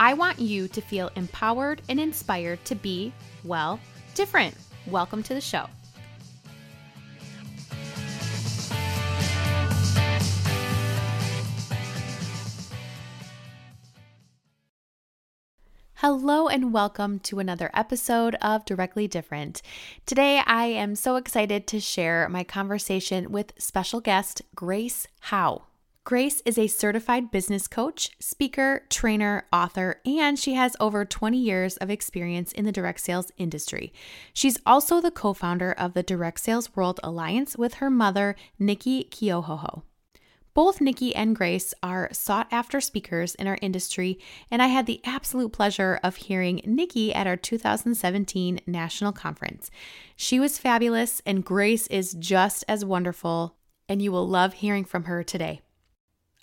I want you to feel empowered and inspired to be, well, different. Welcome to the show. Hello and welcome to another episode of Directly Different. Today I am so excited to share my conversation with special guest Grace Howe. Grace is a certified business coach, speaker, trainer, author, and she has over 20 years of experience in the direct sales industry. She's also the co founder of the Direct Sales World Alliance with her mother, Nikki Keohohou. Both Nikki and Grace are sought after speakers in our industry, and I had the absolute pleasure of hearing Nikki at our 2017 national conference. She was fabulous, and Grace is just as wonderful, and you will love hearing from her today.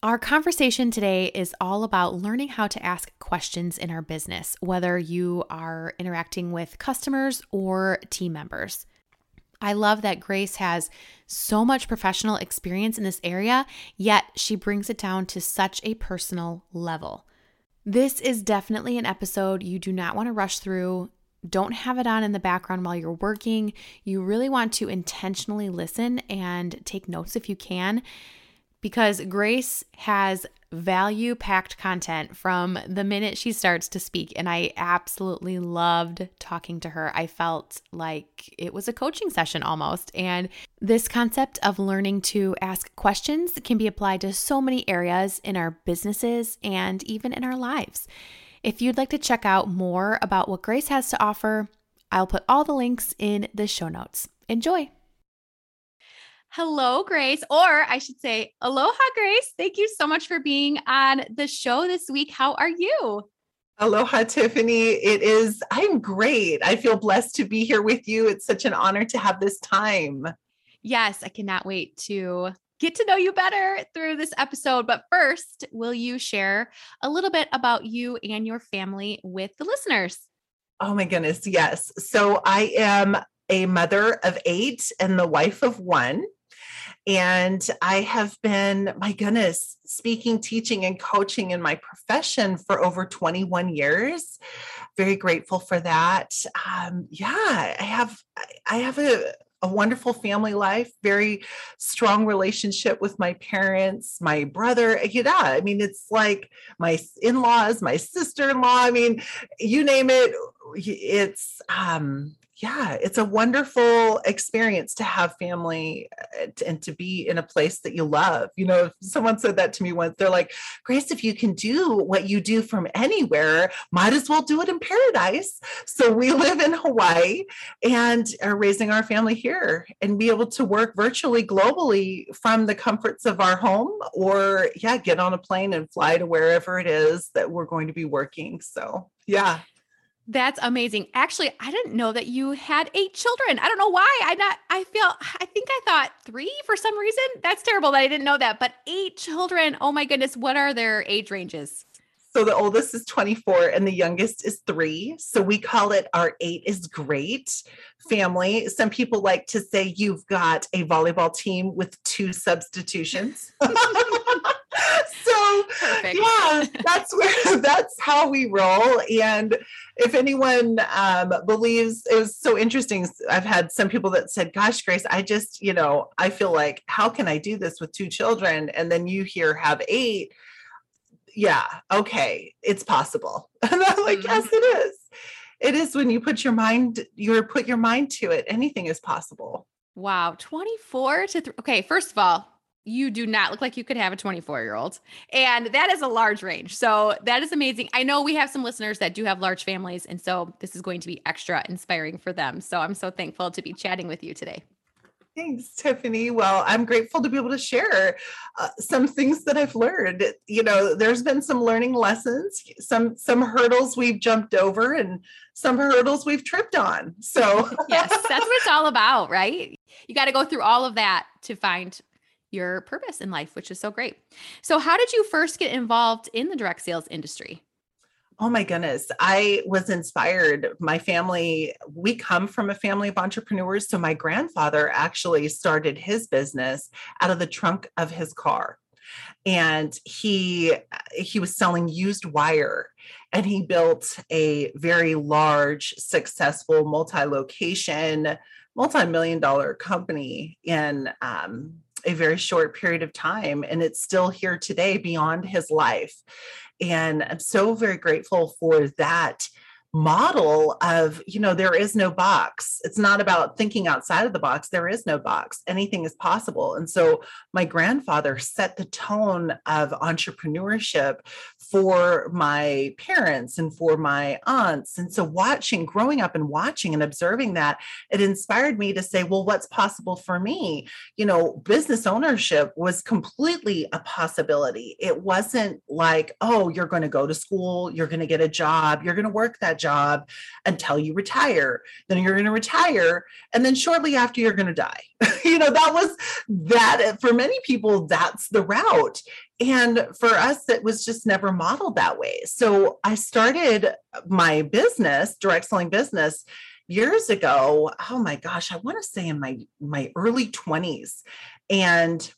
Our conversation today is all about learning how to ask questions in our business, whether you are interacting with customers or team members. I love that Grace has so much professional experience in this area, yet she brings it down to such a personal level. This is definitely an episode you do not want to rush through. Don't have it on in the background while you're working. You really want to intentionally listen and take notes if you can, because Grace has value packed content from the minute she starts to speak. And I absolutely loved talking to her. I felt like it was a coaching session almost. And this concept of learning to ask questions can be applied to so many areas in our businesses and even in our lives. If you'd like to check out more about what Grace has to offer, I'll put all the links in the show notes. Enjoy! Hello, Grace, or I should say, Aloha, Grace. Thank you so much for being on the show this week. How are you? Aloha, Tiffany. It is, I'm great. I feel blessed to be here with you. It's such an honor to have this time. Yes, I cannot wait to get to know you better through this episode. But first, will you share a little bit about you and your family with the listeners? Oh, my goodness. Yes. So I am a mother of eight and the wife of one. And I have been, my goodness, speaking, teaching, and coaching in my profession for over 21 years. Very grateful for that. Um, yeah, I have I have a, a wonderful family life, very strong relationship with my parents, my brother. Yeah, I mean, it's like my in-laws, my sister-in-law. I mean, you name it, it's um yeah, it's a wonderful experience to have family uh, and to be in a place that you love. You know, someone said that to me once. They're like, Grace, if you can do what you do from anywhere, might as well do it in paradise. So we live in Hawaii and are raising our family here and be able to work virtually globally from the comforts of our home or, yeah, get on a plane and fly to wherever it is that we're going to be working. So, yeah. That's amazing. Actually, I didn't know that you had eight children. I don't know why. I not I feel I think I thought 3 for some reason. That's terrible that I didn't know that. But eight children. Oh my goodness, what are their age ranges? So the oldest is 24 and the youngest is 3. So we call it our 8 is great family. Some people like to say you've got a volleyball team with two substitutions. so Perfect. yeah that's where that's how we roll. And if anyone um, believes it was so interesting i've had some people that said gosh grace i just you know i feel like how can i do this with two children? And then you here have eight. Yeah okay it's possible. And i'm like mm-hmm. yes it is. It is when you put your mind you put your mind to it anything is possible. Wow 24 to th- okay first of all you do not look like you could have a 24 year old. And that is a large range. So that is amazing. I know we have some listeners that do have large families. And so this is going to be extra inspiring for them. So I'm so thankful to be chatting with you today. Thanks, Tiffany. Well, I'm grateful to be able to share uh, some things that I've learned. You know, there's been some learning lessons, some some hurdles we've jumped over, and some hurdles we've tripped on. So yes, that's what it's all about, right? You got to go through all of that to find your purpose in life, which is so great. So, how did you first get involved in the direct sales industry? Oh my goodness. I was inspired. My family, we come from a family of entrepreneurs. So my grandfather actually started his business out of the trunk of his car. And he he was selling used wire and he built a very large, successful multi-location, multi-million dollar company in um, a very short period of time. And it's still here today beyond his life. And I'm so very grateful for that model of you know there is no box. It's not about thinking outside of the box. There is no box. Anything is possible. And so my grandfather set the tone of entrepreneurship for my parents and for my aunts. And so watching growing up and watching and observing that it inspired me to say well what's possible for me? You know business ownership was completely a possibility. It wasn't like oh you're going to go to school you're going to get a job you're going to work that job until you retire. Then you're going to retire. And then shortly after, you're going to die. you know, that was that for many people, that's the route. And for us, it was just never modeled that way. So I started my business, direct selling business years ago oh my gosh i want to say in my my early 20s and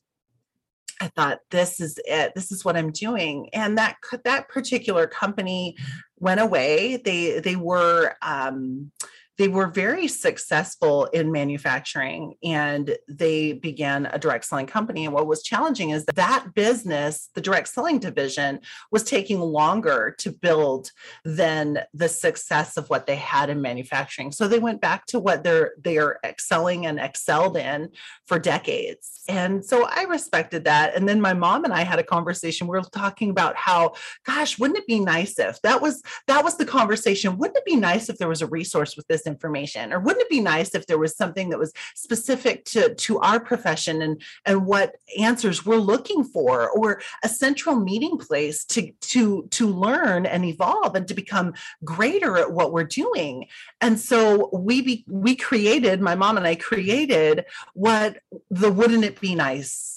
I thought this is it. This is what I'm doing. And that that particular company went away. They they were um, they were very successful in manufacturing and they began a direct selling company. And what was challenging is that, that business, the direct selling division, was taking longer to build than the success of what they had in manufacturing. So they went back to what they're they're excelling and excelled in for decades. And so I respected that. And then my mom and I had a conversation. We were talking about how, gosh, wouldn't it be nice if that was that was the conversation? Wouldn't it be nice if there was a resource with this information? Or wouldn't it be nice if there was something that was specific to to our profession and and what answers we're looking for? Or a central meeting place to to to learn and evolve and to become greater at what we're doing. And so we be, we created my mom and I created what the wouldn't it be nice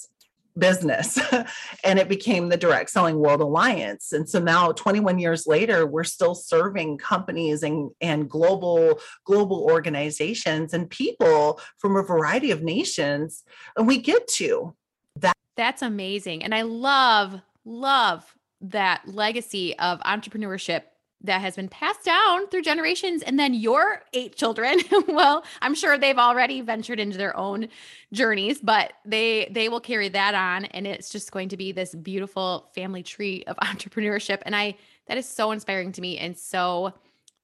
business and it became the direct selling world alliance. And so now 21 years later we're still serving companies and and global global organizations and people from a variety of nations and we get to that. That's amazing. And i love love that legacy of entrepreneurship that has been passed down through generations and then your eight children well i'm sure they've already ventured into their own journeys but they they will carry that on and it's just going to be this beautiful family tree of entrepreneurship and i that is so inspiring to me and so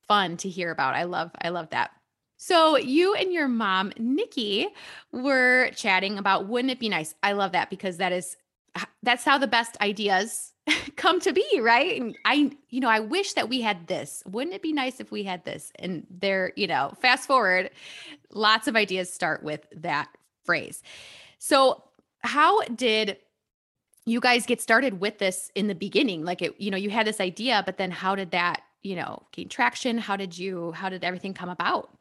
fun to hear about. I love i love that. So you and your mom nikki were chatting about wouldn't it be nice? I love that because that is that's how the best ideas come to be, right? And I, you know, I wish that we had this. Wouldn't it be nice if we had this? And there, you know, fast forward, lots of ideas start with that phrase. So, how did you guys get started with this in the beginning? Like it, you know, you had this idea, but then how did that, you know, gain traction? How did you, how did everything come about?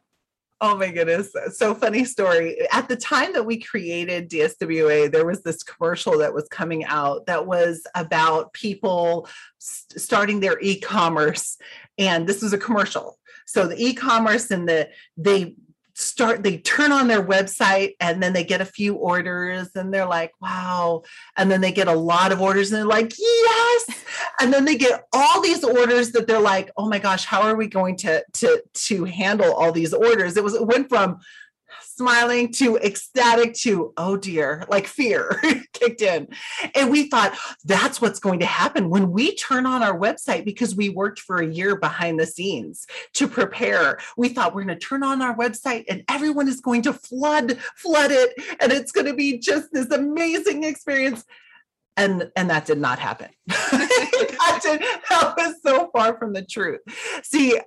Oh my goodness. So funny story. At the time that we created DSWA, there was this commercial that was coming out that was about people st- starting their e-commerce and this was a commercial. So the e-commerce and the they start they turn on their website and then they get a few orders and they're like wow. And then they get a lot of orders and they're like yes. And then they get all these orders that they're like oh my gosh how are we going to to to handle all these orders? It was it went from smiling to ecstatic to oh dear like fear kicked in. And we thought that's what's going to happen when we turn on our website because we worked for a year behind the scenes to prepare. We thought we're going to turn on our website and everyone is going to flood flood it and it's going to be just this amazing experience. And and that did not happen that, that was so far from the truth see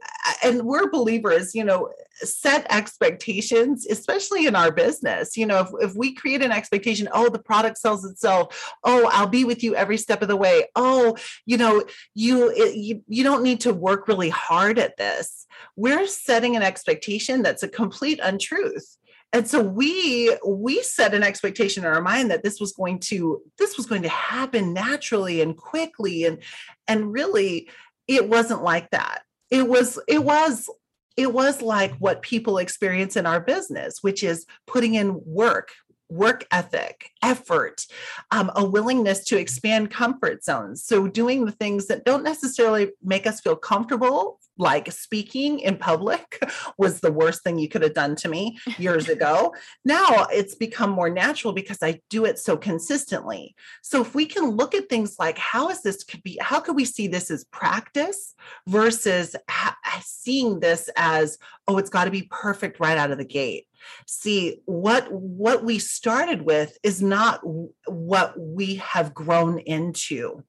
and we're believers, you know, set expectations, especially in our business. You know, if, if we create an expectation, oh, the product sells itself. Oh, I'll be with you every step of the way. Oh, you know, you you, you don't need to work really hard at this. We're setting an expectation that's a complete untruth and so we we set an expectation in our mind that this was going to this was going to happen naturally and quickly. And and really it wasn't like that. It was it was it was like what people experience in our business which is putting in work work ethic, effort, um, a willingness to expand comfort zones. So, doing the things that don't necessarily make us feel comfortable, like speaking in public, was the worst thing you could have done to me years ago. Now it's become more natural because I do it so consistently. So, if we can look at things like how is this could be, how could we see this as practice versus ha- seeing this as, oh, it's got to be perfect right out of the gate see what what we started with is not what we have grown into.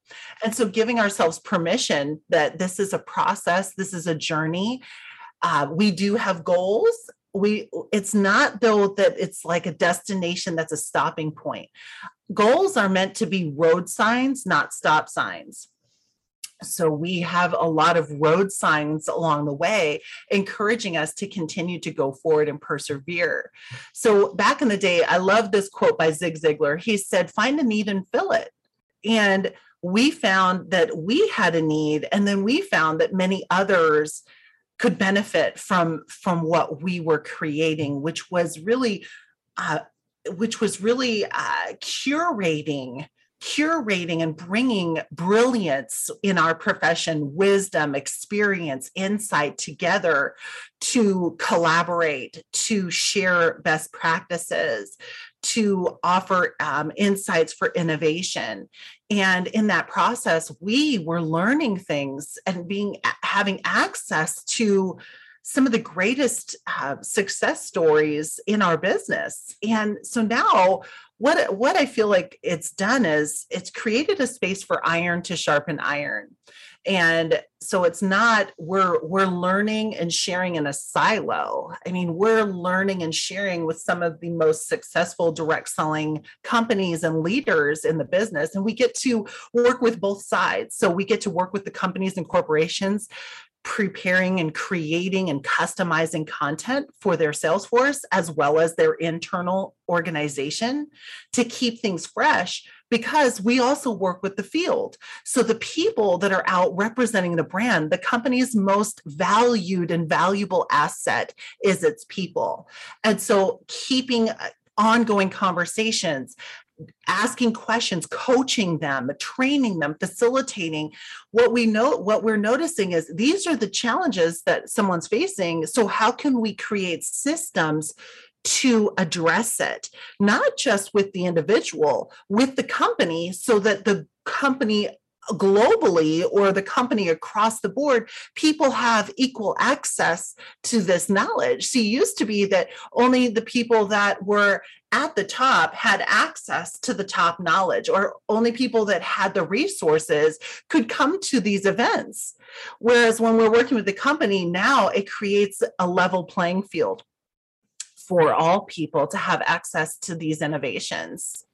And so giving ourselves permission that this is a process this is a journey uh, we do have goals. We it's not though that it's like a destination that's a stopping point. Goals are meant to be road signs not stop signs so we have a lot of road signs along the way encouraging us to continue to go forward and persevere. So back in the day i love this quote by zig ziglar. He said find a need and fill it. And we found that we had a need and then we found that many others could benefit from from what we were creating which was really uh, which was really uh, curating curating and bringing brilliance in our profession, wisdom, experience, insight together to collaborate, to share best practices, to offer um, insights for innovation. And in that process, we were learning things and being having access to some of the greatest uh, success stories in our business. And so now what what I feel like it's done is it's created a space for iron to sharpen iron. And so it's not we're we're learning and sharing in a silo. I mean, we're learning and sharing with some of the most successful direct selling companies and leaders in the business and we get to work with both sides. So we get to work with the companies and corporations preparing and creating and customizing content for their sales force as well as their internal organization to keep things fresh because we also work with the field. So the people that are out representing the brand, the company's most valued and valuable asset is its people. And so keeping uh, ongoing conversations asking questions coaching them training them facilitating. What we know what we're noticing is these are the challenges that someone's facing. So how can we create systems to address it? Not just with the individual with the company so that the company globally or the company across the board, people have equal access to this knowledge. See, it used to be that only the people that were at the top had access to the top knowledge, or only people that had the resources could come to these events. Whereas when we're working with the company now, it creates a level playing field for all people to have access to these innovations.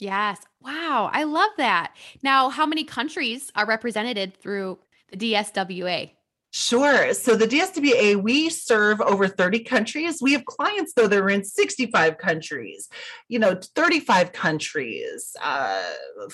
Yes. Wow. I love that. Now, how many countries are represented through the DSWA? Sure. So the DSWA, we serve over 30 countries. We have clients, though, that are in 65 countries, you know, 35 countries, uh,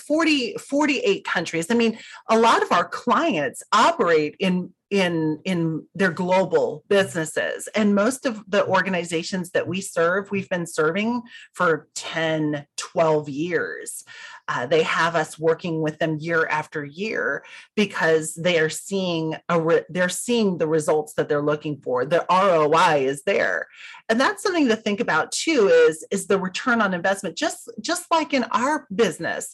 40, 48 countries. I mean, a lot of our clients operate in in in their global businesses. And most of the organizations that we serve we've been serving for 10 12 years. Uh, they have us working with them year after year because they are seeing a re- they're seeing the results that they're looking for. The roi is there. And that's something to think about too is is the return on investment. Just just like in our business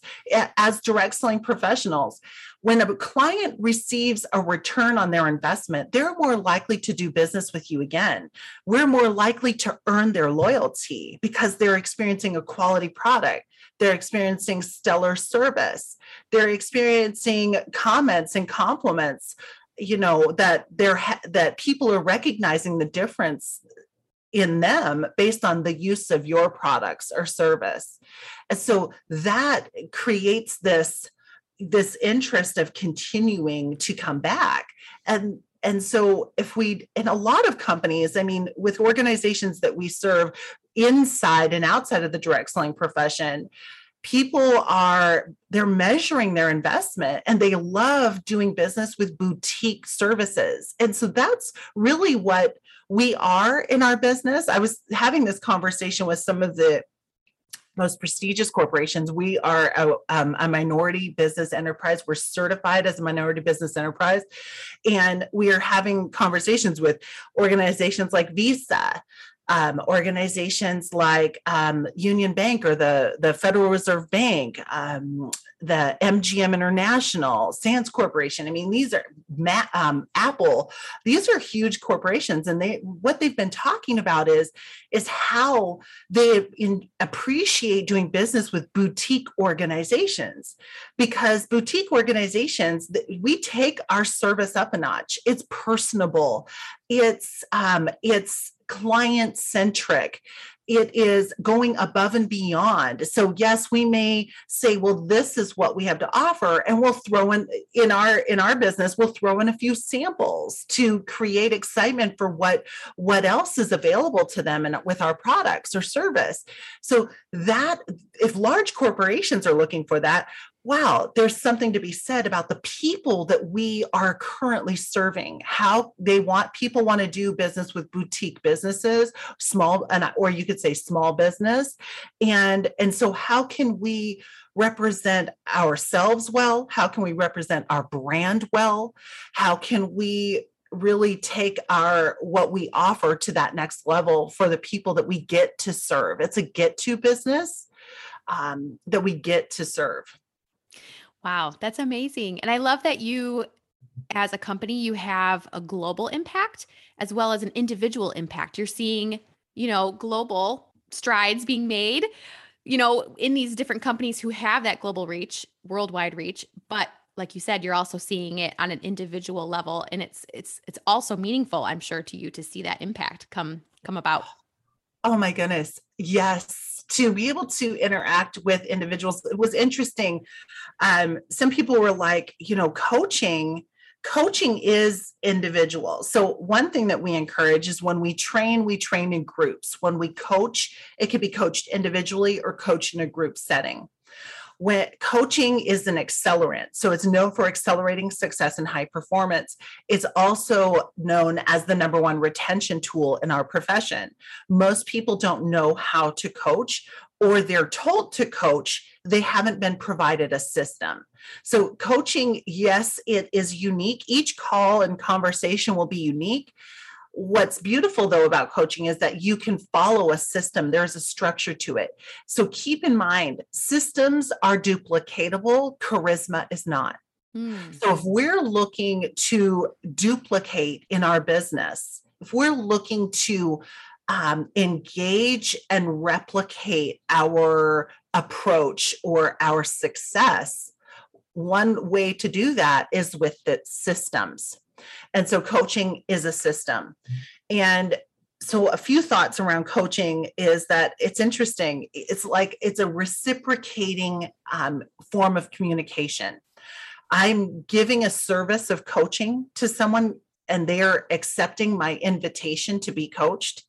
as direct selling professionals when a client receives a return on their investment, they're more likely to do business with you again. We're more likely to earn their loyalty because they're experiencing a quality product. They're experiencing stellar service. They're experiencing comments and compliments you know that they're ha- that people are recognizing the difference in them based on the use of your products or service and so that creates this this interest of continuing to come back. And and so if we in a lot of companies i mean with organizations that we serve inside and outside of the direct selling profession people are they're measuring their investment and they love doing business with boutique services. And so that's really what we are in our business. I was having this conversation with some of the most prestigious corporations. We are a, um, a, minority business enterprise. We're certified as a minority business enterprise. And we are having conversations with organizations like Visa, um, organizations like um, Union Bank or the, the Federal Reserve Bank, um, the MGM International, Sands Corporation. I mean, these are um, Apple. These are huge corporations, and they what they've been talking about is is how they in, appreciate doing business with boutique organizations, because boutique organizations we take our service up a notch. It's personable. It's um, it's client centric it is going above and beyond. So yes we may say well this is what we have to offer and we'll throw in in our in our business we'll throw in a few samples to create excitement for what what else is available to them and with our products or service. So that if large corporations are looking for that wow, there's something to be said about the people that we are currently serving. How they want people want to do business with boutique businesses, small and or you could say small business. And and so how can we represent ourselves well? How can we represent our brand well? How can we really take our what we offer to that next level for the people that we get to serve? It's a get to business um, that we get to serve. Wow, that's amazing. And I love that you, as a company, you have a global impact as well as an individual impact. You're seeing, you know, global strides being made, you know, in these different companies who have that global reach, worldwide reach, but like you said you're also seeing it on an individual level and it's it's it's also meaningful i'm sure to you to see that impact come come about oh my goodness yes to be able to interact with individuals. It was interesting um, some people were like you know coaching coaching is individual. So one thing that we encourage is when we train we train in groups. When we coach it can be coached individually or coached in a group setting when coaching is an accelerant so it's known for accelerating success and high performance. It's also known as the number one retention tool in our profession. Most people don't know how to coach or they're told to coach they haven't been provided a system. So coaching yes it is unique. Each call and conversation will be unique what's beautiful though about coaching is that you can follow a system. There's a structure to it. So keep in mind systems are duplicatable. Charisma is not. Mm. so if we're looking to duplicate in our business if we're looking to um, engage and replicate our approach or our success one way to do that is with the systems and so coaching is a system. And so a few thoughts around coaching is that it's interesting. It's like it's a reciprocating um, form of communication. I'm giving a service of coaching to someone and they're accepting my invitation to be coached.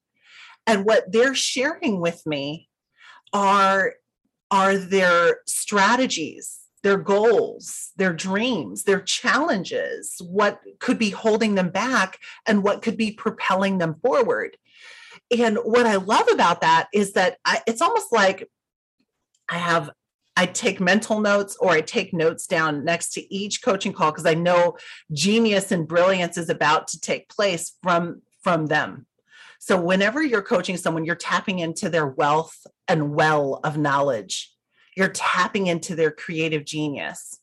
And what they're sharing with me are, are their strategies their goals, their dreams, their challenges, what could be holding them back, and what could be propelling them forward. And what I love about that is that I, it's almost like I have I take mental notes or I take notes down next to each coaching call because I know genius and brilliance is about to take place from from them. So whenever you're coaching someone, you're tapping into their wealth and well of knowledge you're tapping into their creative genius.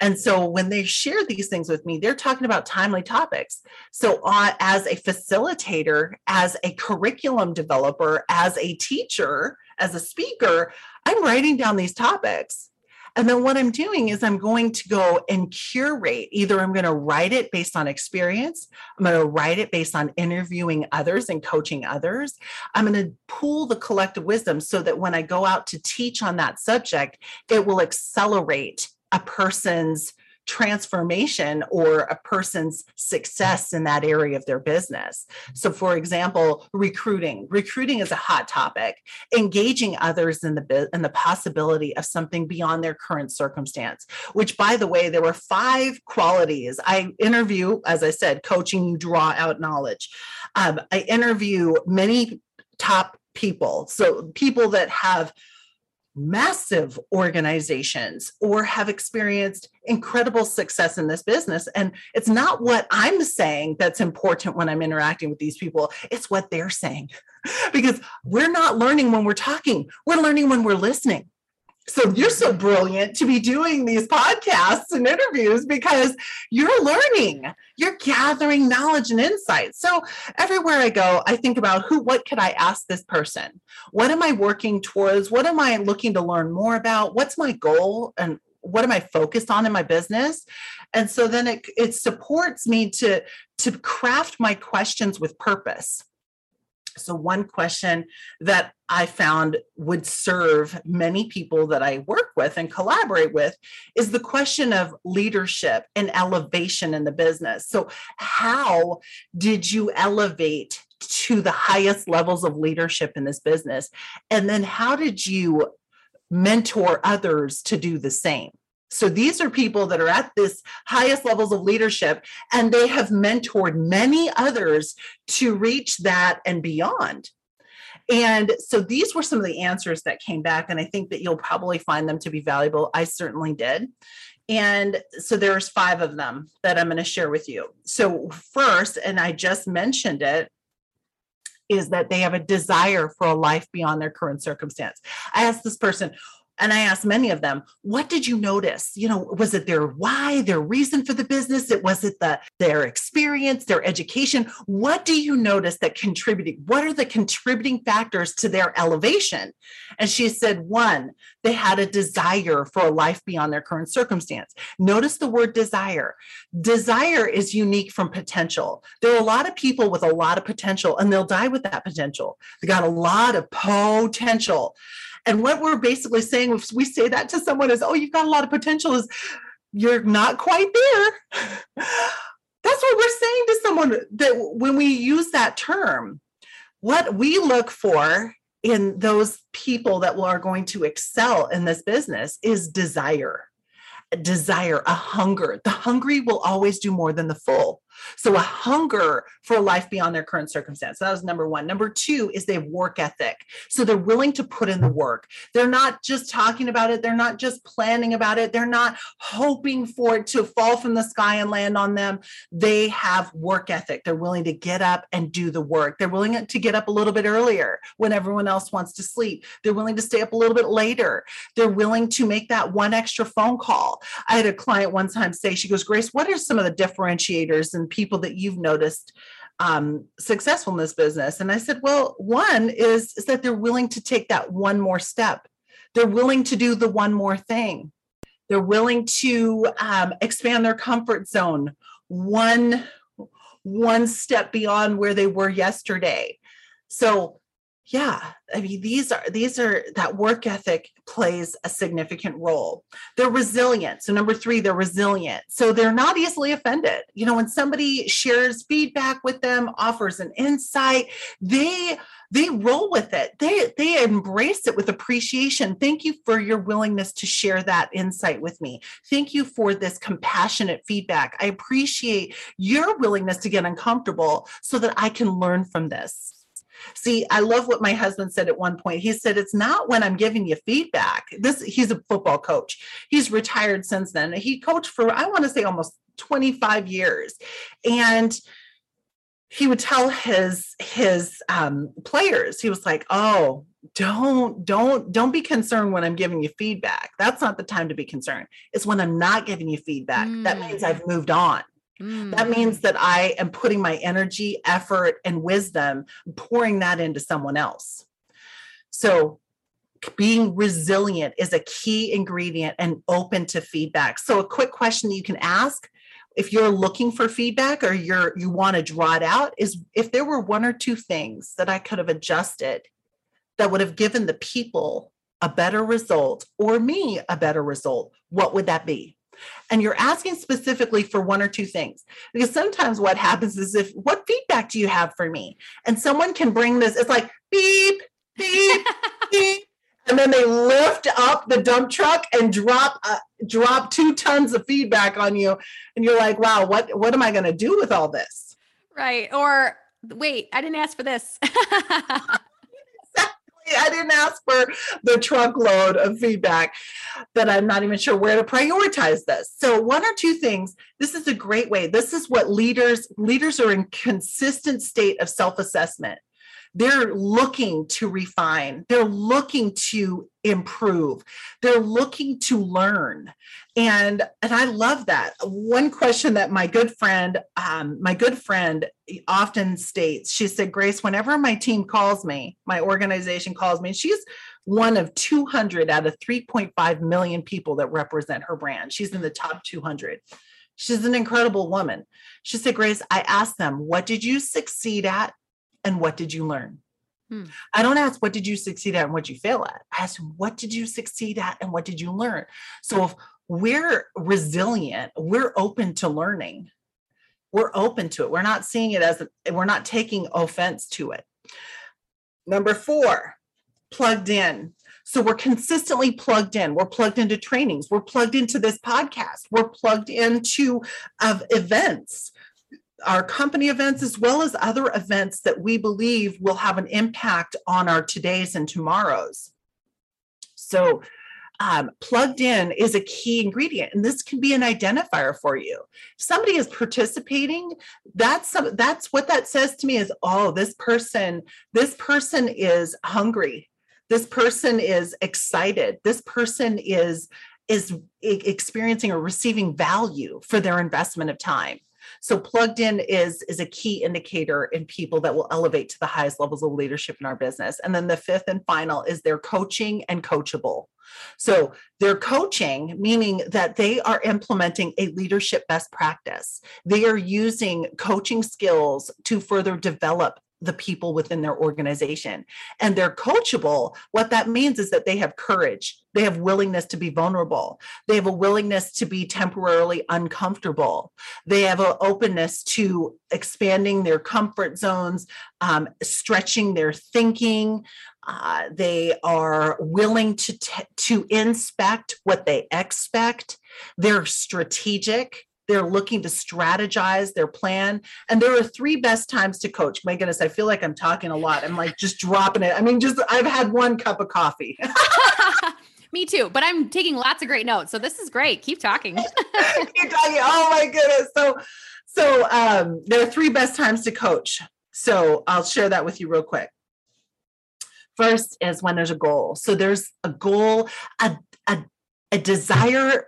And so when they share these things with me, they're talking about timely topics. So, uh, as a facilitator, as a curriculum developer, as a teacher, as a speaker, I'm writing down these topics. And then what I'm doing is I'm going to go and curate. Either I'm going to write it based on experience, I'm going to write it based on interviewing others and coaching others. I'm going to pool the collective wisdom so that when I go out to teach on that subject, it will accelerate a person's transformation or a person's success in that area of their business. So, for example, recruiting. Recruiting is a hot topic. Engaging others in the in the possibility of something beyond their current circumstance. Which, by the way, there were five qualities. I interview, as I said, coaching. You draw out knowledge. Um, I interview many top people, so people that have massive organizations or have experienced incredible success in this business. And it's not what I'm saying that's important when I'm interacting with these people, it's what they're saying. because we're not learning when we're talking, we're learning when we're listening. So you're so brilliant to be doing these podcasts and interviews because you're learning, you're gathering knowledge and insight. So everywhere I go, I think about who, what could I ask this person? What am I working towards? What am I looking to learn more about? What's my goal? And what am I focused on in my business? And so then it, it supports me to, to craft my questions with purpose. So, one question that I found would serve many people that I work with and collaborate with is the question of leadership and elevation in the business. So, how did you elevate to the highest levels of leadership in this business? And then, how did you mentor others to do the same? So these are people that are at this highest levels of leadership and they have mentored many others to reach that and beyond. And so these were some of the answers that came back and I think that you'll probably find them to be valuable. I certainly did. And so there's five of them that I'm going to share with you. So first, and I just mentioned it, is that they have a desire for a life beyond their current circumstance. I asked this person, and I asked many of them, what did you notice? You know, was it their why, their reason for the business? It was it the their experience, their education? What do you notice that contributed? What are the contributing factors to their elevation? And she said, one, they had a desire for a life beyond their current circumstance. Notice the word desire. Desire is unique from potential. There are a lot of people with a lot of potential and they'll die with that potential. They got a lot of potential. And what we're basically saying, if we say that to someone is, oh, you've got a lot of potential, is you're not quite there. That's what we're saying to someone that when we use that term, what we look for in those people that are going to excel in this business is desire desire, a hunger. The hungry will always do more than the full. So a hunger for a life beyond their current circumstance. That was number one. Number two is they have work ethic. So they're willing to put in the work. They're not just talking about it. They're not just planning about it. They're not hoping for it to fall from the sky and land on them. They have work ethic. They're willing to get up and do the work. They're willing to get up a little bit earlier when everyone else wants to sleep. They're willing to stay up a little bit later. They're willing to make that one extra phone call. I had a client one time say, she goes, Grace, what are some of the differentiators and people that you've noticed um, successful in this business? And I said, well, one is, is that they're willing to take that one more step. They're willing to do the one more thing. They're willing to um, expand their comfort zone one one step beyond where they were yesterday. So yeah i mean these are these are that work ethic plays a significant role. They're resilient. So number three they're resilient. So they're not easily offended. You know when somebody shares feedback with them offers an insight they they roll with it. They they embrace it with appreciation. Thank you for your willingness to share that insight with me. Thank you for this compassionate feedback. I appreciate your willingness to get uncomfortable so that i can learn from this See, I love what my husband said at one point. He said, It's not when I'm giving you feedback. This he's a football coach. He's retired since then. He coached for, I want to say almost 25 years. And he would tell his his um, players, he was like, Oh, don't don't don't be concerned when i'm giving you feedback that's not the time to be concerned it's when i'm not giving you feedback mm. that means i've moved on Mm. That means that I am putting my energy, effort, and wisdom, pouring that into someone else. So being resilient is a key ingredient and open to feedback. So, a quick question you can ask if you're looking for feedback or you're you want to draw it out is if there were one or two things that I could have adjusted that would have given the people a better result or me a better result, what would that be? And you're asking specifically for one or two things. Because sometimes what happens is if what feedback do you have for me? And someone can bring this, it's like beep, beep, beep. And then they lift up the dump truck and drop uh, drop two tons of feedback on you, and you're like, "Wow, what what am I going to do with all this?" Right? Or wait, I didn't ask for this. I didn't ask for the truckload of feedback that I'm not even sure where to prioritize this. So one or two things, this is a great way. This is what leaders leaders are in consistent state of self-assessment. They're looking to refine. They're looking to improve. They're looking to learn. And and I love that. One question that my good friend, um, my good friend often states, she said, Grace, whenever my team calls me, my organization calls me, she's one of 200 out of 3.5 million people that represent her brand. She's in the top 200. She's an incredible woman. She said, Grace, I asked them, what did you succeed at and what did you learn? Hmm. I don't ask what did you succeed at and what you fail at. I ask what did you succeed at and what did you learn? So if we're resilient, we're open to learning. We're open to it. We're not seeing it as a, we're not taking offense to it. Number 4, plugged in. So we're consistently plugged in. We're plugged into trainings. We're plugged into this podcast. We're plugged into of events our company events as well as other events that we believe will have an impact on our todays and tomorrows. So, um, plugged in is a key ingredient, and this can be an identifier for you. If somebody is participating, that's some, that's what that says to me is, oh, this person, this person is hungry. This person is excited. This person is is experiencing or receiving value for their investment of time. So plugged in is is a key indicator in people that will elevate to the highest levels of leadership in our business. And then the fifth and final is they're coaching and coachable. So they're coaching, meaning that they are implementing a leadership best practice. They are using coaching skills to further develop the people within their organization. And they're coachable. What that means is that they have courage. They have willingness to be vulnerable. They have a willingness to be temporarily uncomfortable. They have an openness to expanding their comfort zones um, stretching their thinking. Uh, they are willing to t- to inspect what they expect. They're strategic they're looking to strategize their plan. And there are three best times to coach. My goodness, I feel like I'm talking a lot. I'm like just dropping it. I mean, just I've had one cup of coffee. Me too, but I'm taking lots of great notes. So this is great. Keep talking. Keep talking. Oh my goodness. So so um, there are three best times to coach. So I'll share that with you real quick. First is when there's a goal. So there's a goal, a, a, a desire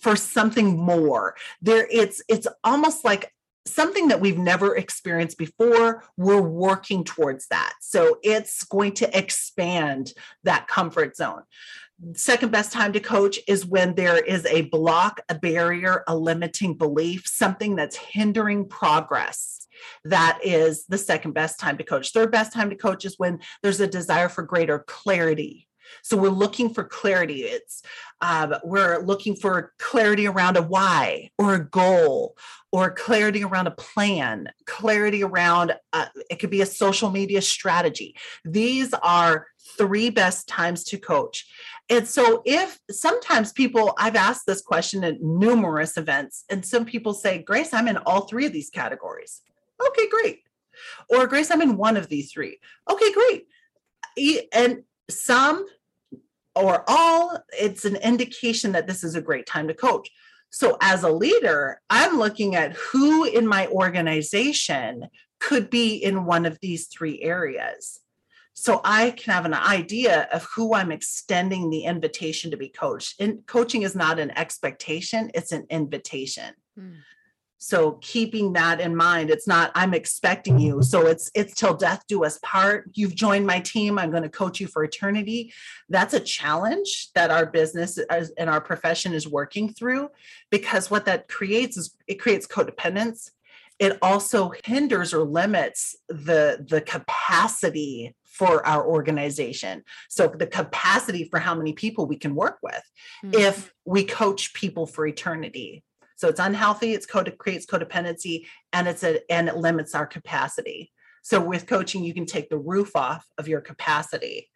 for something more. There it's it's almost like something that we've never experienced before we're working towards that. So it's going to expand that comfort zone. Second best time to coach is when there is a block a barrier a limiting belief something that's hindering progress. That is the second best time to coach. Third best time to coach is when there's a desire for greater clarity so we're looking for clarity. It's um, we're looking for clarity around a why or a goal or clarity around a plan, clarity around uh, it could be a social media strategy. These are three best times to coach. And so, if sometimes people, I've asked this question at numerous events, and some people say, Grace, I'm in all three of these categories. Okay, great. Or, Grace, I'm in one of these three. Okay, great. And some or all, it's an indication that this is a great time to coach. So, as a leader, I'm looking at who in my organization could be in one of these three areas. So, I can have an idea of who I'm extending the invitation to be coached. And coaching is not an expectation, it's an invitation. Hmm. So keeping that in mind it's not i'm expecting you. So it's it's till death do us part. You've joined my team. I'm going to coach you for eternity. That's a challenge that our business and our profession is working through because what that creates is it creates codependence. It also hinders or limits the the capacity for our organization. So the capacity for how many people we can work with. Mm-hmm. if we coach people for eternity so it's unhealthy, it's code creates codependency and it's a and it limits our capacity. So with coaching, you can take the roof off of your capacity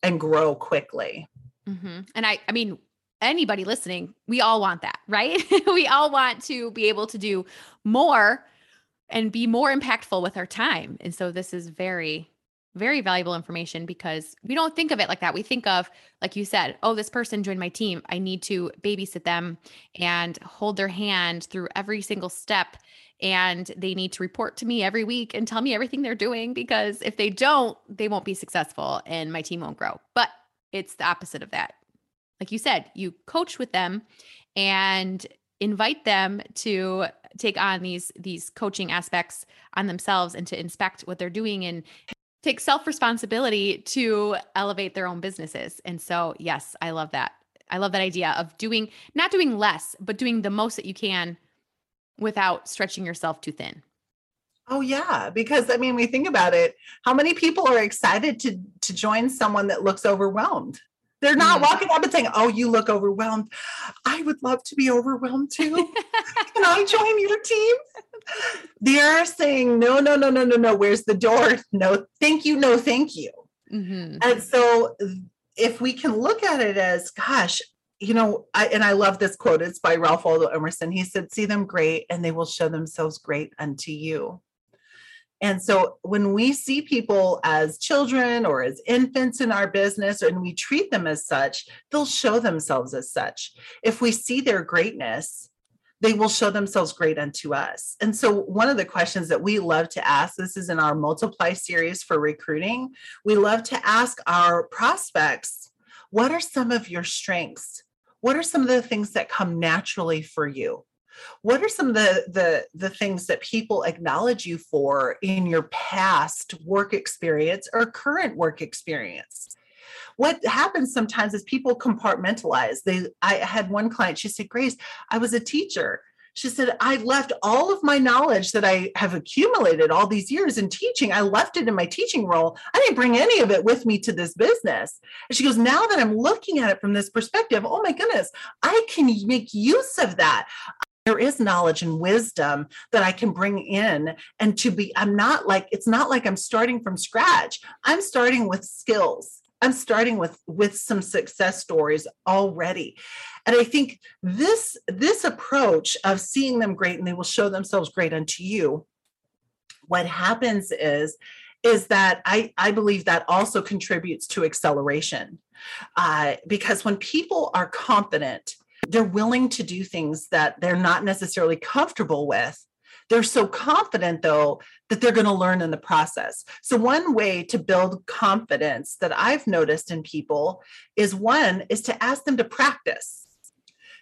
and grow quickly. Mm-hmm. And I I mean anybody listening, we all want that, right? we all want to be able to do more and be more impactful with our time. And so this is very very valuable information because we don't think of it like that. We think of, like you said, oh, this person joined my team. I need to babysit them and hold their hand through every single step. And they need to report to me every week and tell me everything they're doing because if they don't, they won't be successful and my team won't grow. But it's the opposite of that. Like you said, you coach with them and invite them to take on these these coaching aspects on themselves and to inspect what they're doing and take self responsibility to elevate their own businesses. And so, yes, I love that. I love that idea of doing, not doing less, but doing the most that you can without stretching yourself too thin. Oh yeah, because I mean, we think about it. How many people are excited to to join someone that looks overwhelmed? They're not walking up and saying, "Oh, you look overwhelmed. I would love to be overwhelmed too. Can I join your team?" They are saying, "No, no, no, no, no, no. Where's the door? No, thank you. No, thank you." Mm-hmm. And so, if we can look at it as, "Gosh, you know," I, and I love this quote. It's by Ralph Waldo Emerson. He said, "See them great, and they will show themselves great unto you." And so when we see people as children or as infants in our business and we treat them as such, they'll show themselves as such. If we see their greatness, they will show themselves great unto us. And so, one of the questions that we love to ask this is in our multiply series for recruiting. We love to ask our prospects, What are some of your strengths? What are some of the things that come naturally for you? What are some of the the the things that people acknowledge you for in your past work experience or current work experience? What happens sometimes is people compartmentalize. They i had one client she said grace i was a teacher. She said i left all of my knowledge that i have accumulated all these years in teaching i left it in my teaching role. I didn't bring any of it with me to this business. And she goes now that i'm looking at it from this perspective oh my goodness i can make use of that there is knowledge and wisdom that I can bring in and to be I'm not like it's not like I'm starting from scratch. I'm starting with skills. I'm starting with with some success stories already. And I think this this approach of seeing them great and they will show themselves great unto you what happens is is that I, I believe that also contributes to acceleration. Uh, because when people are confident they're willing to do things that they're not necessarily comfortable with. They're so confident, though, that they're going to learn in the process. So, one way to build confidence that I've noticed in people is one is to ask them to practice.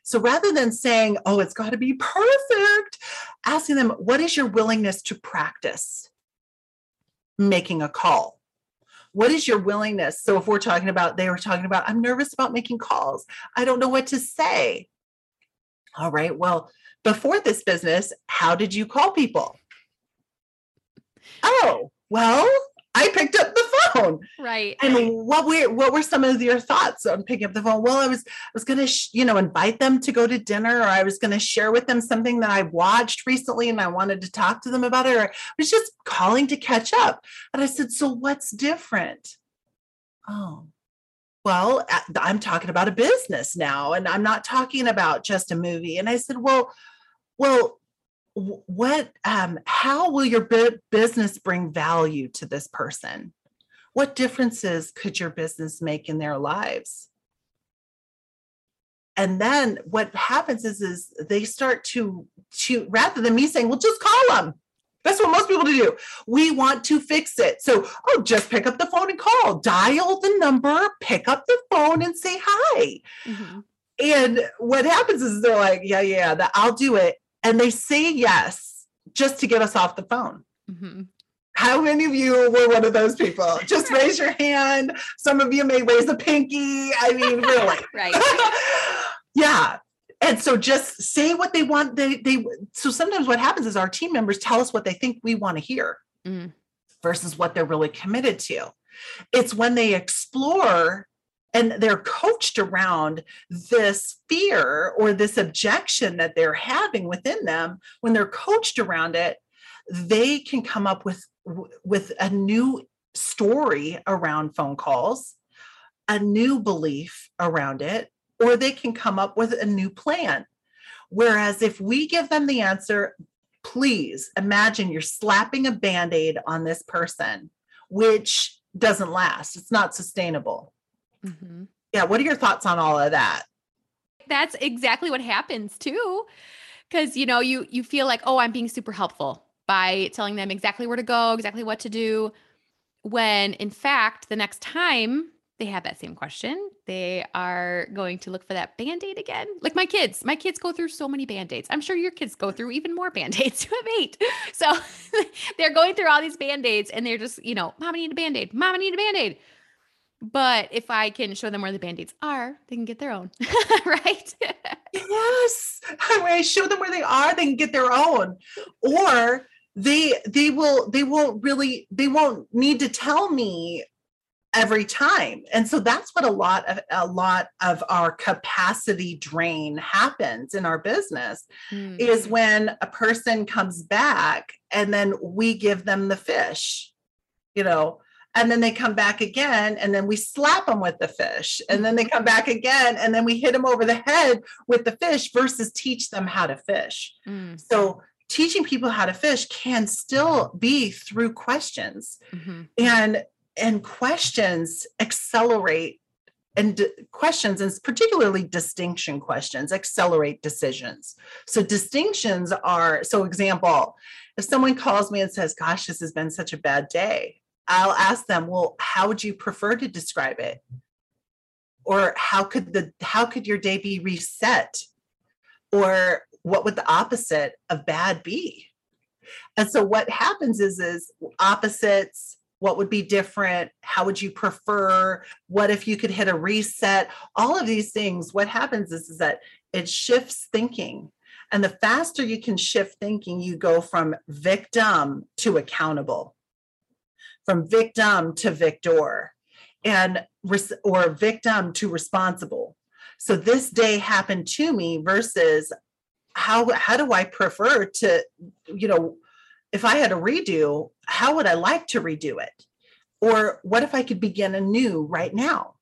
So, rather than saying, oh, it's got to be perfect, asking them, what is your willingness to practice making a call? What is your willingness? So if we're talking about they were talking about i'm nervous about making calls. I don't know what to say. All right well before this business how did you call people? Oh well I picked up the phone. Right. And what were what were some of your thoughts on picking up the phone? Well, I was I was going to sh- you know invite them to go to dinner, or I was going to share with them something that I watched recently, and I wanted to talk to them about it. Or I was just calling to catch up. And I said, "So what's different?" Oh, well, I'm talking about a business now, and I'm not talking about just a movie. And I said, "Well, well." what um, how will your business bring value to this person what differences could your business make in their lives? And then what happens is is they start to to rather than me saying well just call them that's what most people do. We want to fix it. So oh just pick up the phone and call. Dial the number pick up the phone and say hi. Mm-hmm. and what happens is they're like yeah yeah that i'll do it. And they say yes just to get us off the phone. Mm-hmm. How many of you were one of those people? Just raise your hand. Some of you may raise a pinky. I mean, really. right. yeah. And so just say what they want. They they so sometimes what happens is our team members tell us what they think we want to hear mm. versus what they're really committed to. It's when they explore and they're coached around this fear or this objection that they're having within them when they're coached around it they can come up with with a new story around phone calls a new belief around it or they can come up with a new plan whereas if we give them the answer please imagine you're slapping a band-aid on this person which doesn't last it's not sustainable Mm-hmm. Yeah. What are your thoughts on all of that? That's exactly what happens too. Cause you know, you you feel like, oh, I'm being super helpful by telling them exactly where to go, exactly what to do. When in fact, the next time they have that same question, they are going to look for that band aid again. Like my kids, my kids go through so many band aids. I'm sure your kids go through even more band aids. You have eight. So they're going through all these band aids and they're just, you know, mom, I need a band aid. Mom, I need a band aid. But if I can show them where the band-aids are, they can get their own. right? yes. I show them where they are, they can get their own. Or they they will they won't really they won't need to tell me every time and so that's what a lot of a lot of our capacity drain happens in our business mm-hmm. is when a person comes back and then we give them the fish you know and then they come back again and then we slap them with the fish and then they come back again and then we hit them over the head with the fish versus teach them how to fish mm. so teaching people how to fish can still be through questions mm-hmm. and and questions accelerate and d- questions and particularly distinction questions accelerate decisions so distinctions are so example if someone calls me and says gosh this has been such a bad day I'll ask them, well, how would you prefer to describe it? Or how could the how could your day be reset? Or what would the opposite of bad be? And so what happens is is opposites, what would be different? How would you prefer? What if you could hit a reset? All of these things, what happens is, is that it shifts thinking. And the faster you can shift thinking, you go from victim to accountable from victim to victor and or victim to responsible so this day happened to me versus how how do i prefer to you know if i had a redo how would i like to redo it or what if i could begin anew right now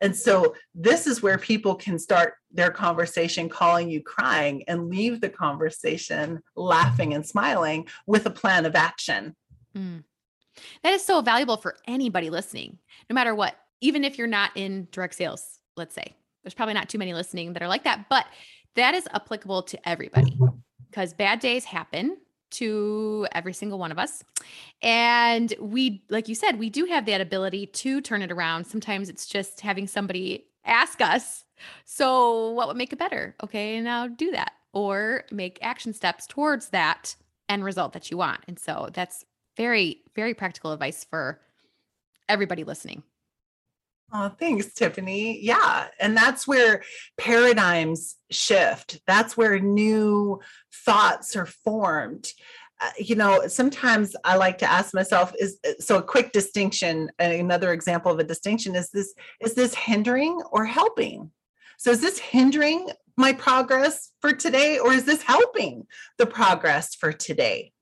and so this is where people can start their conversation calling you crying and leave the conversation laughing and smiling with a plan of action mm. That is so valuable for anybody listening, no matter what. Even if you're not in direct sales, let's say. There's probably not too many listening that are like that, but that is applicable to everybody because bad days happen to every single one of us. And we, like you said, we do have that ability to turn it around. Sometimes it's just having somebody ask us, So, what would make it better? Okay, now do that or make action steps towards that end result that you want. And so that's very, very practical advice for everybody listening. Oh, thanks, Tiffany. Yeah. And that's where paradigms shift. That's where new thoughts are formed. Uh, you know, sometimes I like to ask myself is uh, so a quick distinction, another example of a distinction is this is this hindering or helping? So is this hindering my progress for today or is this helping the progress for today?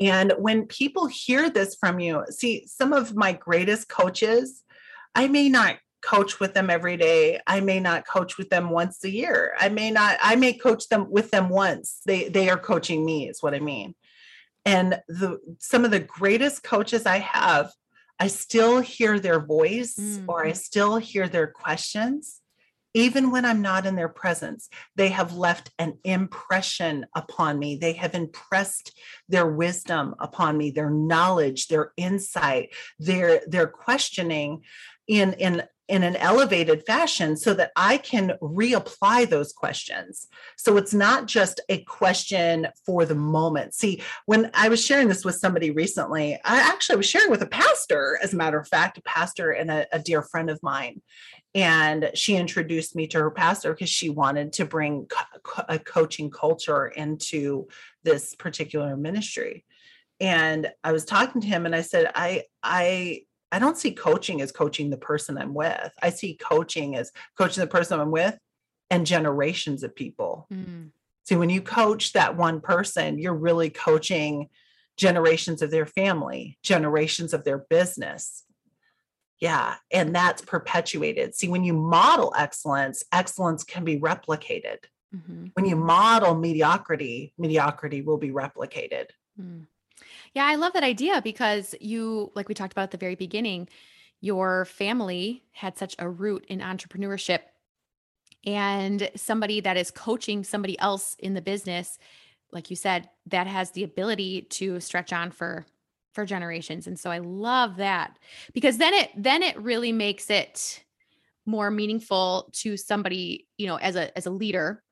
And when people hear this from you, see, some of my greatest coaches, I may not coach with them every day. I may not coach with them once a year. I may not, I may coach them with them once. They they are coaching me, is what I mean. And the some of the greatest coaches I have, I still hear their voice mm. or I mm. still hear their questions even when I'm not in their presence, they have left an impression upon me. They have impressed their wisdom upon me, their knowledge, their insight, their their questioning in in in an elevated fashion so that I can reapply those questions. So it's not just a question for the moment. See, when I was sharing this with somebody recently, I actually was sharing with a pastor, as a matter of fact, a pastor and a, a dear friend of mine. And she introduced me to her pastor because she wanted to bring co- a coaching culture into this particular ministry. And I was talking to him and I said, I, I, I don't see coaching as coaching the person I'm with. I see coaching as coaching the person I'm with and generations of people. Mm. See, when you coach that one person, you're really coaching generations of their family, generations of their business. Yeah. And that's perpetuated. See, when you model excellence, excellence can be replicated. Mm-hmm. When you model mediocrity, mediocrity will be replicated. Mm. Yeah, I love that idea because you, like we talked about at the very beginning, your family had such a root in entrepreneurship. And somebody that is coaching somebody else in the business, like you said, that has the ability to stretch on for for generations. And so I love that because then it then it really makes it more meaningful to somebody, you know, as a as a leader,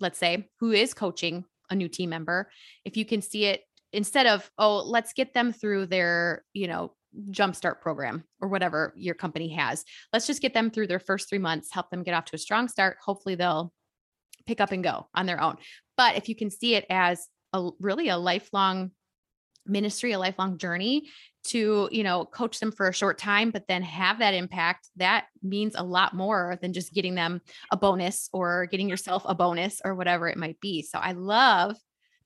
let's say, who is coaching a new team member. If you can see it instead of oh let's get them through their you know jumpstart program or whatever your company has let's just get them through their first three months help them get off to a strong start hopefully they'll pick up and go on their own but if you can see it as a really a lifelong ministry a lifelong journey to you know coach them for a short time but then have that impact that means a lot more than just getting them a bonus or getting yourself a bonus or whatever it might be. So i love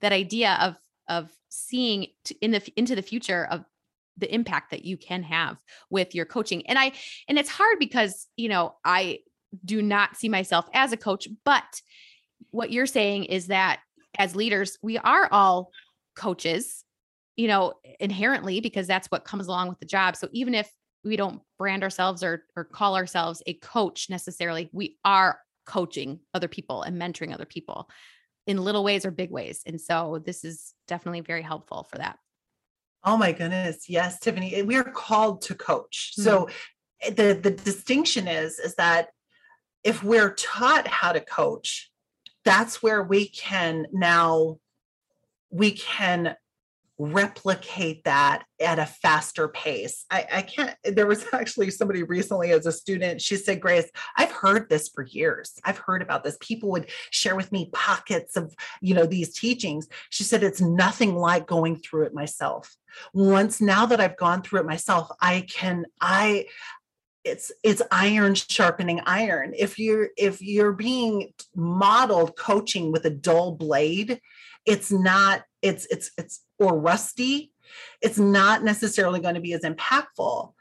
that idea of of seeing in the into the future of the impact that you can have with your coaching. And i and it's hard because you know i do not see myself as a coach but what you're saying is that as leaders we are all coaches you know inherently because that's what comes along with the job so even if we don't brand ourselves or or call ourselves a coach necessarily we are coaching other people and mentoring other people in little ways or big ways. And so this is definitely very helpful for that. Oh my goodness. Yes, Tiffany, we are called to coach. Mm-hmm. So eh, the the distinction is is that if we're taught how to coach, that's where we can now we can replicate that at a faster pace. I, I, can't, there was actually somebody recently as a student, she said, Grace, I've heard this for years. I've heard about this. People would share with me pockets of, you know, these teachings. She said, it's nothing like going through it myself. Once now that I've gone through it myself, I can, I, it's it's iron sharpening iron if you're if you're being modeled coaching with a dull blade it's not it's it's it's or rusty. It's not necessarily going to be as impactful.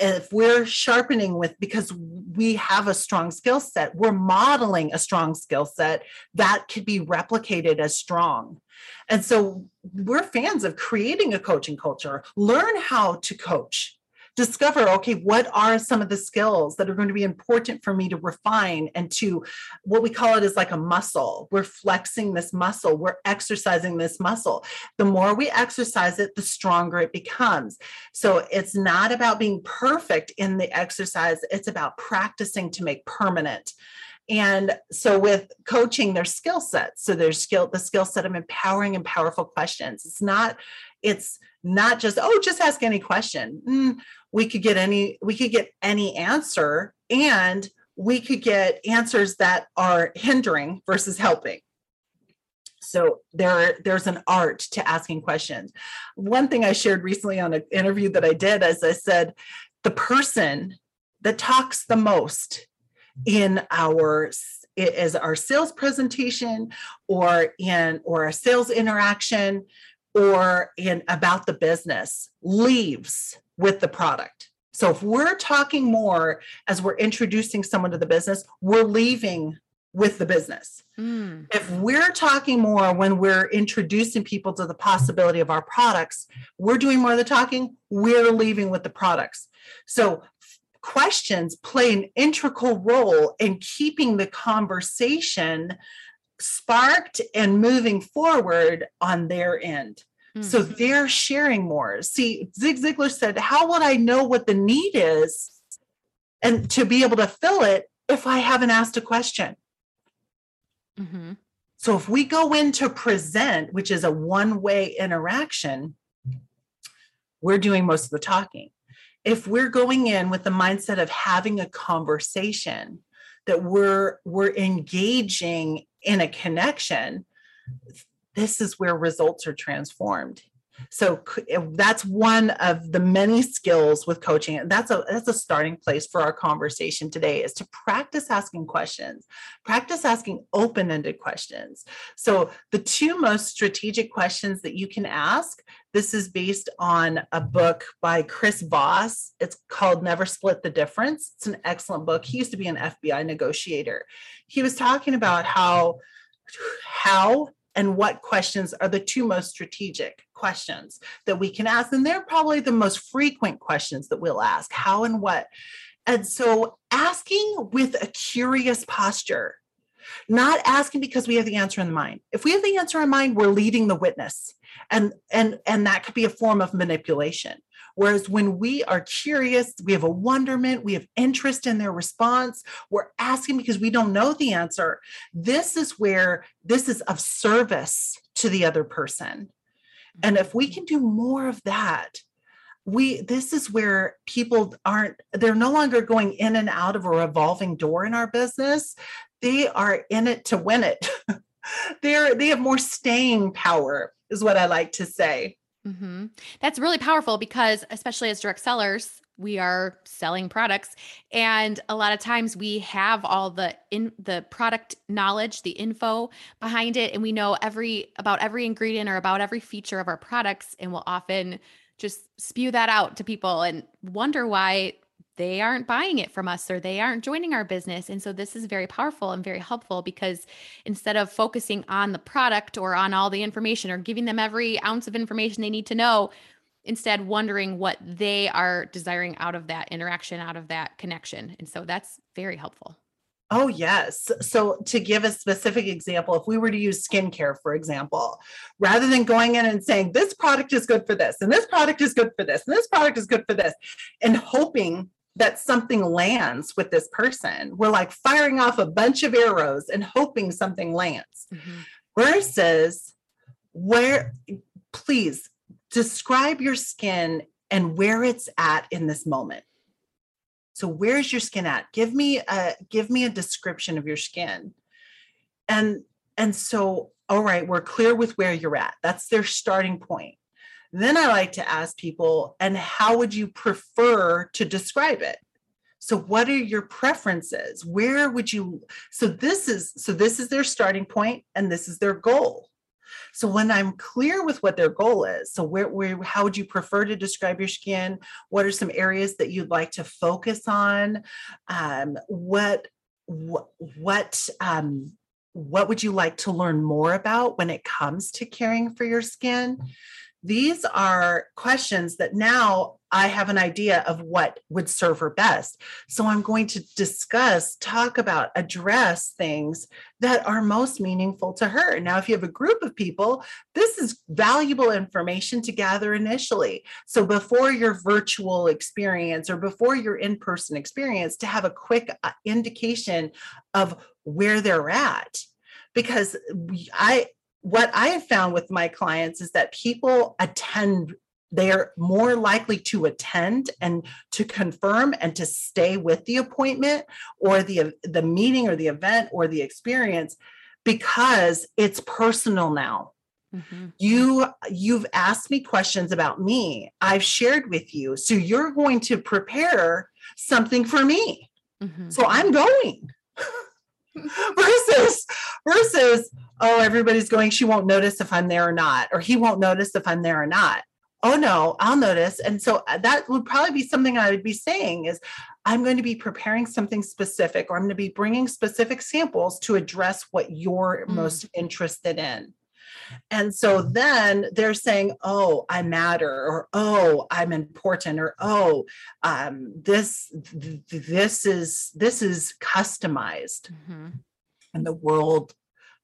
If we're sharpening with because we have a strong skill set we're modeling a strong skill set that could be replicated as strong. And so we're fans of creating a coaching culture. Learn how to coach discover okay what are some of the skills that are going to be important for me to refine and to what we call it is like a muscle. We're flexing this muscle. We're exercising this muscle. The more we exercise it the stronger it becomes. So it's not about being perfect in the exercise. It's about practicing to make permanent. And so with coaching there's skill sets. So there's skill the skill set of empowering and powerful questions. It's not it's not just oh just ask any question. Mm, we could get any we could get any answer and we could get answers that are hindering versus helping. So there there's an art to asking questions. One thing i shared recently on an interview that i did as i said the person that talks the most in our is our sales presentation or in or a sales interaction or in about the business leaves with the product. So if we're talking more as we're introducing someone to the business, we're leaving with the business. Mm. If we're talking more when we're introducing people to the possibility of our products, we're doing more of the talking, we're leaving with the products. So questions play an integral role in keeping the conversation sparked and moving forward on their end. So mm-hmm. they're sharing more. See, Zig Ziglar said, How would I know what the need is and to be able to fill it if I haven't asked a question. Mm-hmm. So if we go in to present, which is a one way interaction, we're doing most of the talking. If we're going in with the mindset of having a conversation, that we're we're engaging in a connection, this is where results are transformed. So that's one of the many skills with coaching that's a that's a starting place for our conversation today is to practice asking questions practice asking open-ended questions. So the two most strategic questions that you can ask this is based on a book by chris voss. It's called never split the difference. It's an excellent book. He used to be an fbi negotiator. He was talking about how how and what questions are the two most strategic questions that we can ask. And they're probably the most frequent questions that we'll ask how and what. And so asking with a curious posture, not asking because we have the answer in mind. If we have the answer in mind, we're leading the witness. And and and that could be a form of manipulation. Whereas when we are curious, we have a wonderment, we have interest in their response, we're asking because we don't know the answer. This is where this is of service to the other person. And if we can mm-hmm. do more of that, we this is where people aren't they're no longer going in and out of a revolving door in our business. They are in it to win it. they're they have more staying power is what I like to say. Mm-hmm. That's really powerful because, especially as direct sellers, we are selling products, and a lot of times we have all the in the product knowledge, the info behind it, and we know every about every ingredient or about every feature of our products, and we'll often just spew that out to people and wonder why they aren't buying it from us or they aren't joining our business. And so this is very powerful and very helpful because instead of focusing on the product or on all the information or giving them every ounce of information they need to know, instead wondering what they are desiring out of that interaction, out of that connection. And so that's very helpful. Oh, yes. So, to give a specific example, if we were to use skincare, for example, rather than going in and saying, this product is good for this, and this product is good for this, and this product is good for this, and hoping that something lands with this person. We're like firing off a bunch of arrows and hoping something lands. Mm-hmm. Versus where, please describe your skin and where it's at in this moment. So where's your skin at? Give me a give me a description of your skin. And and so all right, we're clear with where you're at. That's their starting point. Then I like to ask people, and how would you prefer to describe it? So what are your preferences? Where would you so this is so this is their starting point and this is their goal. So when I'm clear with what their goal is, so where, where how would you prefer to describe your skin? What are some areas that you'd like to focus on? Um, what what what um, what would you like to learn more about when it comes to caring for your skin? These are questions that now I have an idea of what would serve her best. So I'm going to discuss, talk about, address things that are most meaningful to her. Now, if you have a group of people, this is valuable information to gather initially. So before your virtual experience or before your in person experience, to have a quick uh, indication of where they're at because I what I have found with my clients is that people attend they are more likely to attend and to confirm and to stay with the appointment or the the meeting or the event or the experience because it's personal now. Mm-hmm. you you've asked me questions about me. I've shared with you. So you're going to prepare something for me. Mm-hmm. so i'm going. Versus versus oh everybody's going she won't notice if i'm there or not or he won't notice if i'm there or not oh no i'll notice and so uh, that would probably be something i would be saying is i'm going to be preparing something specific or i'm going to be bringing specific samples to address what you're mm. most interested in and so then they're saying, oh, I matter, or oh, I'm important, or oh, um, this this is this is customized. Mm-hmm. And the world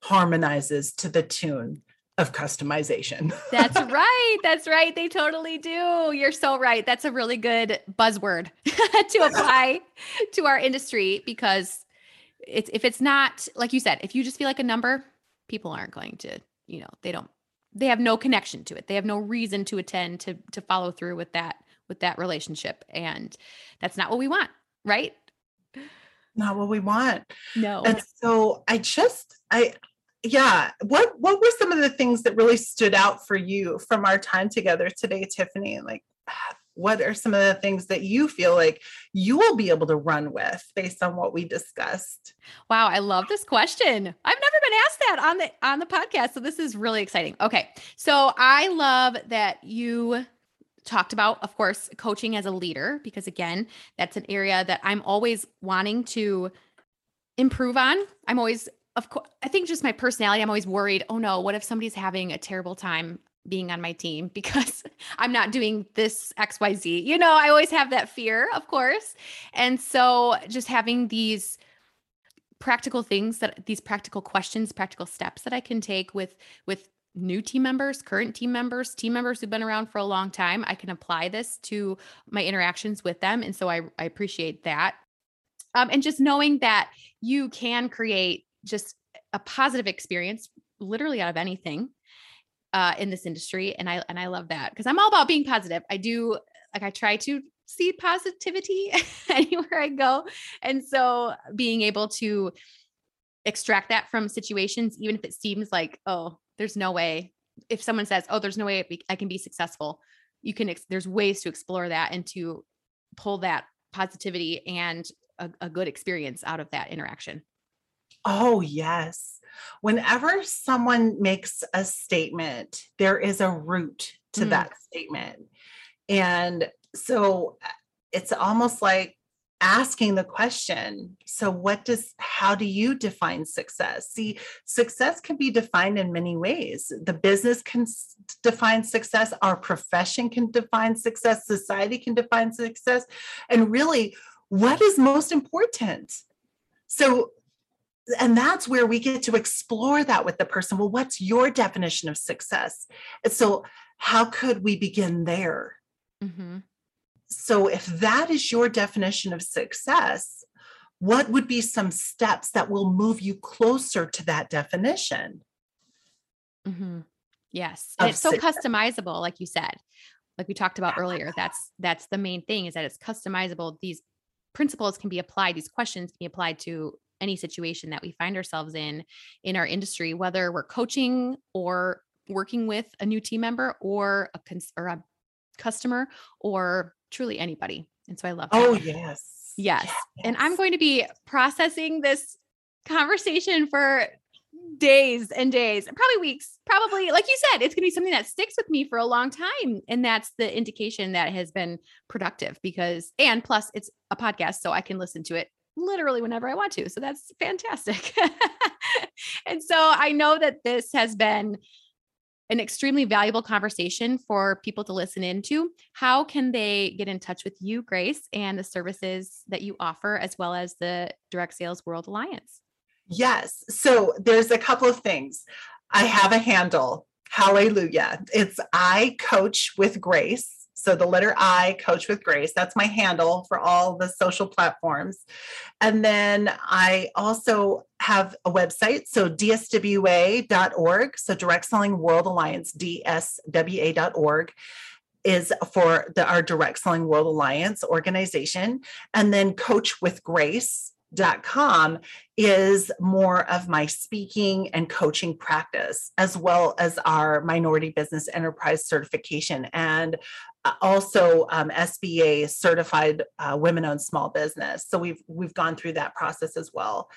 harmonizes to the tune of customization. That's right. That's right. They totally do. You're so right. That's a really good buzzword to apply to our industry because it's if it's not like you said, if you just feel like a number, people aren't going to, you know, they don't they have no connection to it. They have no reason to attend to to follow through with that with that relationship and that's not what we want, right? Not what we want. No. And so I just I yeah. What what were some of the things that really stood out for you from our time together today tiffany? Like what are some of the things that you feel like you will be able to run with based on what we discussed? Wow i love this question. I've never been asked that on the on the podcast so this is really exciting. Okay so i love that you talked about of course coaching as a leader because again that's an area that i'm always wanting to improve on. I'm always of course, I think just my personality, I'm always worried, oh no, what if somebody's having a terrible time being on my team because I'm not doing this XYZ? You know, I always have that fear, of course. And so just having these practical things that these practical questions, practical steps that I can take with with new team members, current team members, team members who've been around for a long time, I can apply this to my interactions with them. And so I, I appreciate that. Um, and just knowing that you can create just a positive experience literally out of anything uh, in this industry and i and i love that because i'm all about being positive. I do like i try to see positivity anywhere i go and so being able to extract that from situations even if it seems like oh there's no way if someone says oh there's no way i can be successful you can ex- there's ways to explore that and to pull that positivity and a, a good experience out of that interaction Oh, yes. Whenever someone makes a statement, there is a root to mm. that statement. And so uh, it's almost like asking the question so what does how do you define success see success can be defined in many ways the business can define success our profession can define success society can define success and really what is most important so and that's where we get to explore that with the person. Well, what's your definition of success? And so, how could we begin there? Mm-hmm. So, if that is your definition of success, what would be some steps that will move you closer to that definition? Mm-hmm. Yes, and it's so success. customizable, like you said, like we talked about earlier. That's that's the main thing is that it's customizable. These principles can be applied. These questions can be applied to any situation that we find ourselves in in our industry, whether we're coaching or working with a new team member or a cons- or a customer or truly anybody. And so I love that. Oh yes. Yes. yes. And I'm going to be processing this conversation for days and days, probably weeks, probably like you said, it's going to be something that sticks with me for a long time. And that's the indication that has been productive because, and plus it's a podcast, so I can listen to it literally whenever I want to. So that's fantastic. and so I know that this has been an extremely valuable conversation for people to listen into. How can they get in touch with you, Grace, and the services that you offer, as well as the Direct Sales World Alliance? Yes. So there's a couple of things. I have a handle. Hallelujah. It's I coach with Grace. So the letter I, Coach with Grace, that's my handle for all the social platforms. And then I also have a website, so dswa.org, so Direct Selling World Alliance, dswa.org is for the, our Direct Selling World Alliance organization. And then Coach with Grace com is more of my speaking and coaching practice, as well as our minority business enterprise certification and uh, also um, SBA certified uh, women-owned small business. So we've we've gone through that process as well.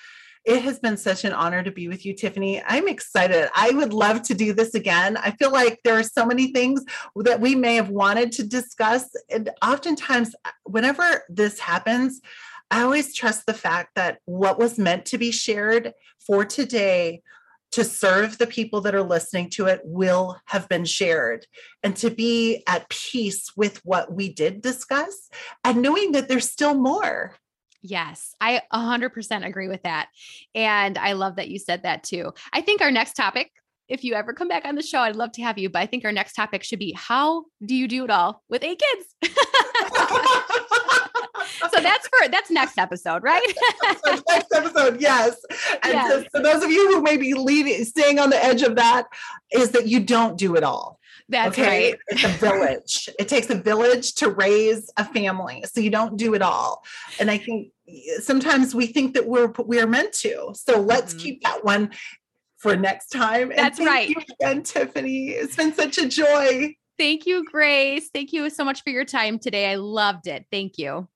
It has been such an honor to be with you, Tiffany. I'm excited. I would love to do this again. I feel like there are so many things that we may have wanted to discuss. And oftentimes, uh, whenever this happens, I always trust the fact that what was meant to be shared for today to serve the people that are listening to it will have been shared and to be at peace with what we did discuss and knowing that there's still more. Yes, I 100% agree with that. And I love that you said that too. I think our next topic if you ever come back on the show, I'd love to have you. But I think our next topic should be how do you do it all with eight kids? so that's for that's next episode, right? next episode, yes. And yes. So, so, those of you who may be leaving, staying on the edge of that, is that you don't do it all. That's okay? right. It's a village. it takes a village to raise a family, so you don't do it all. And I think sometimes we think that we're we are meant to. So let's mm-hmm. keep that one for next time. And That's right. again, Tiffany. It's been such a joy. Thank you, Grace. Thank you so much for your time today. I loved it. Thank you.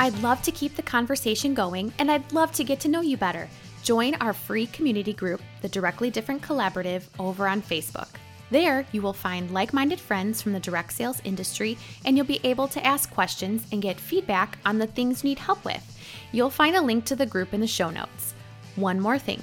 I'd love to keep the conversation going and I'd love to get to know you better. Join our free community group, the Directly Different Collaborative, over on Facebook. There, you will find like minded friends from the direct sales industry, and you'll be able to ask questions and get feedback on the things you need help with. You'll find a link to the group in the show notes. One more thing